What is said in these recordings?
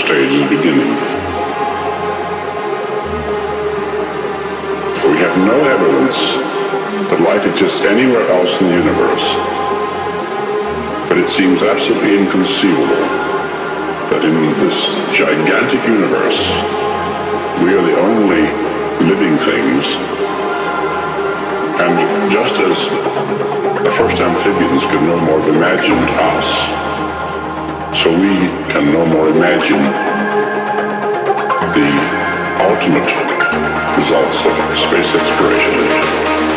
stage is beginning. We have no evidence that life exists anywhere else in the universe. But it seems absolutely inconceivable that in this gigantic universe, we are the only living things. And just as the first amphibians could no more have imagined us, so we can no more imagine the ultimate results of space exploration.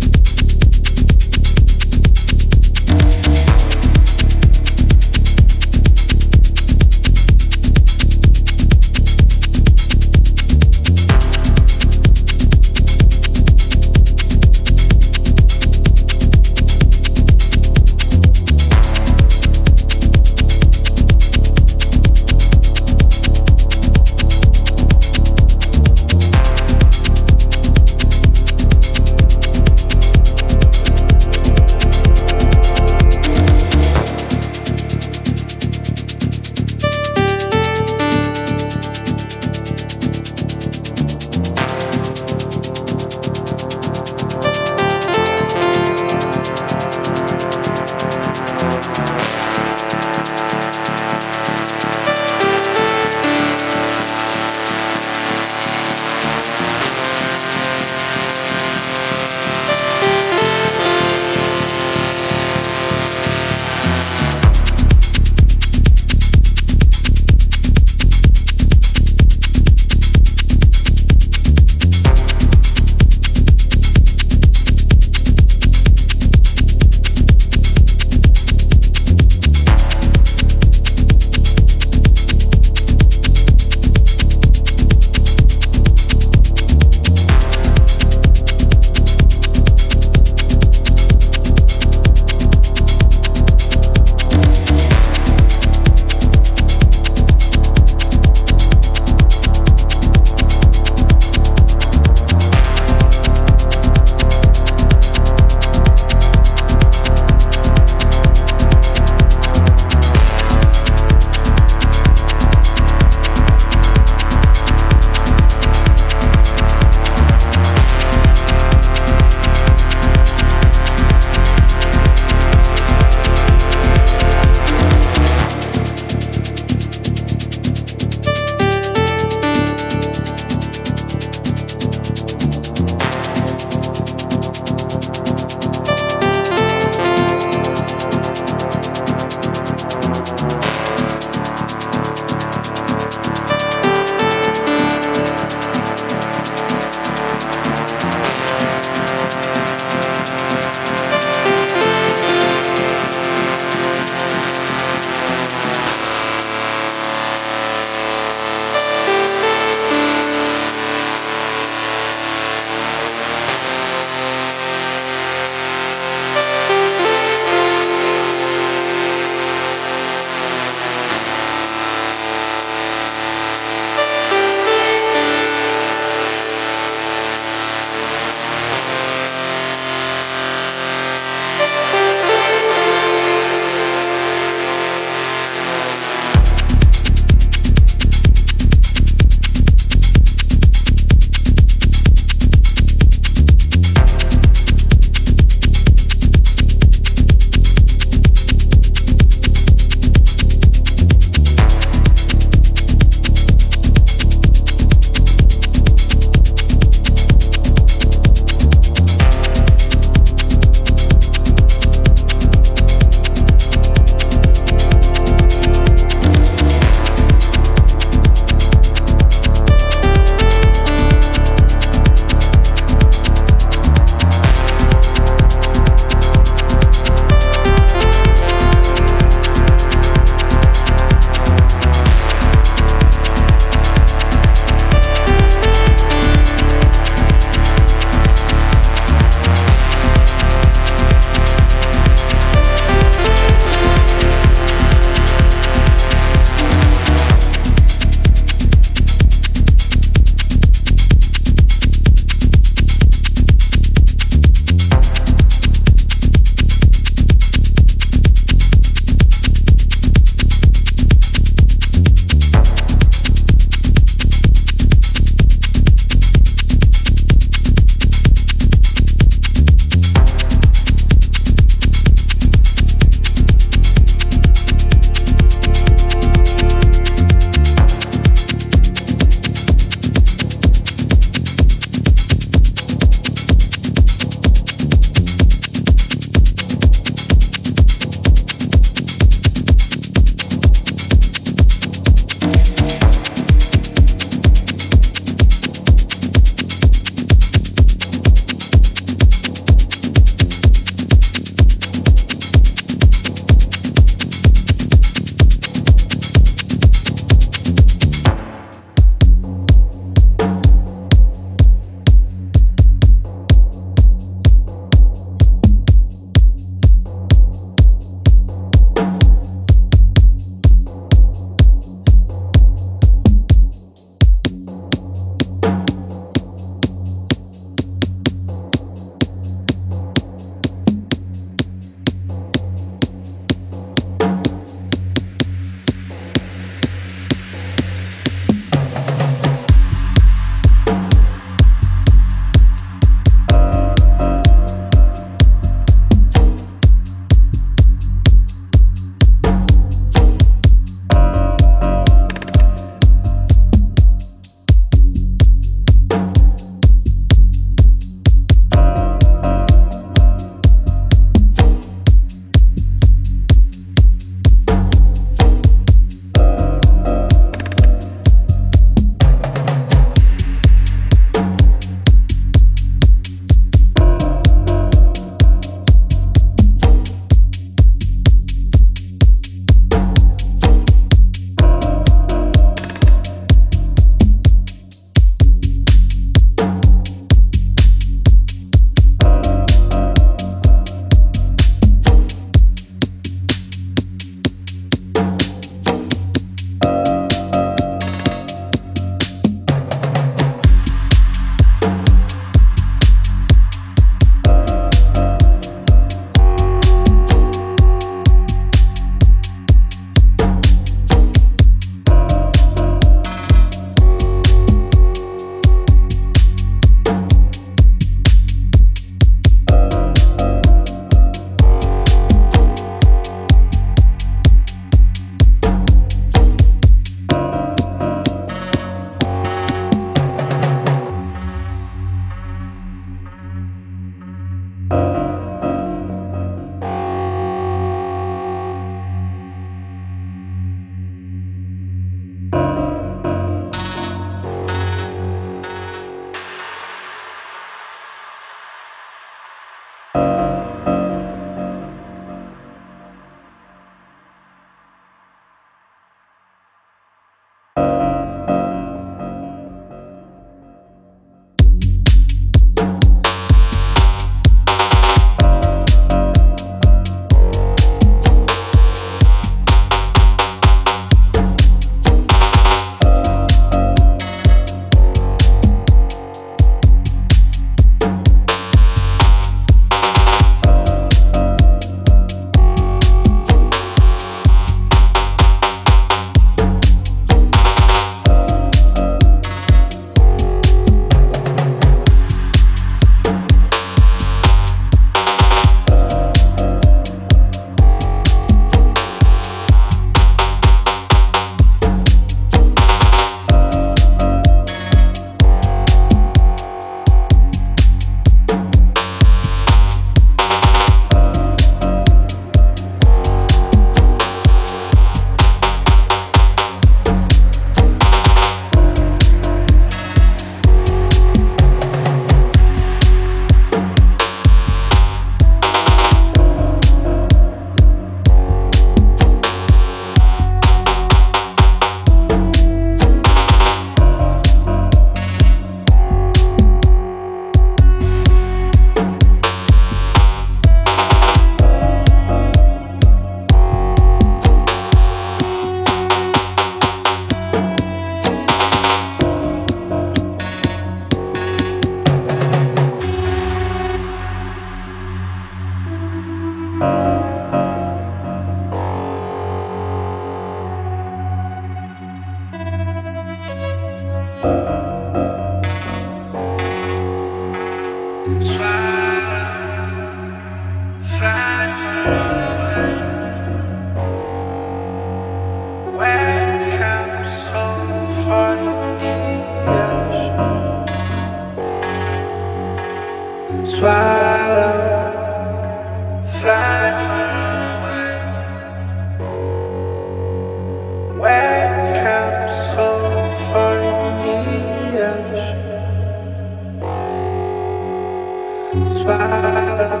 Swallow,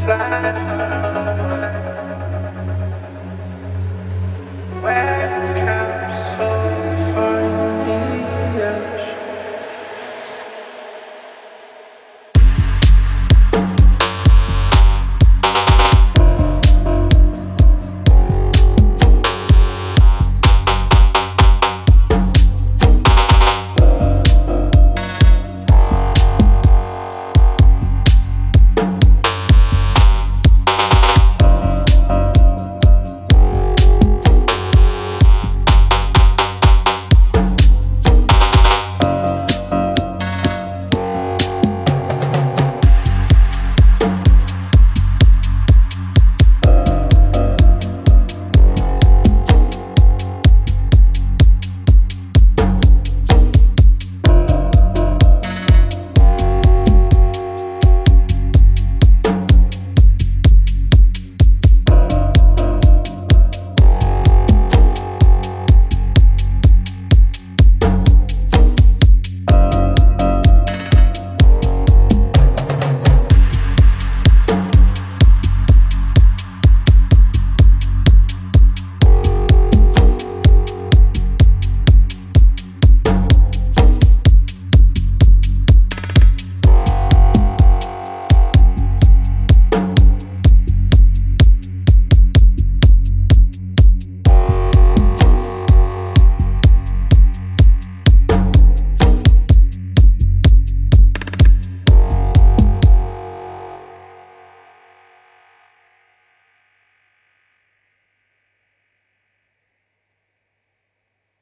fly, fly.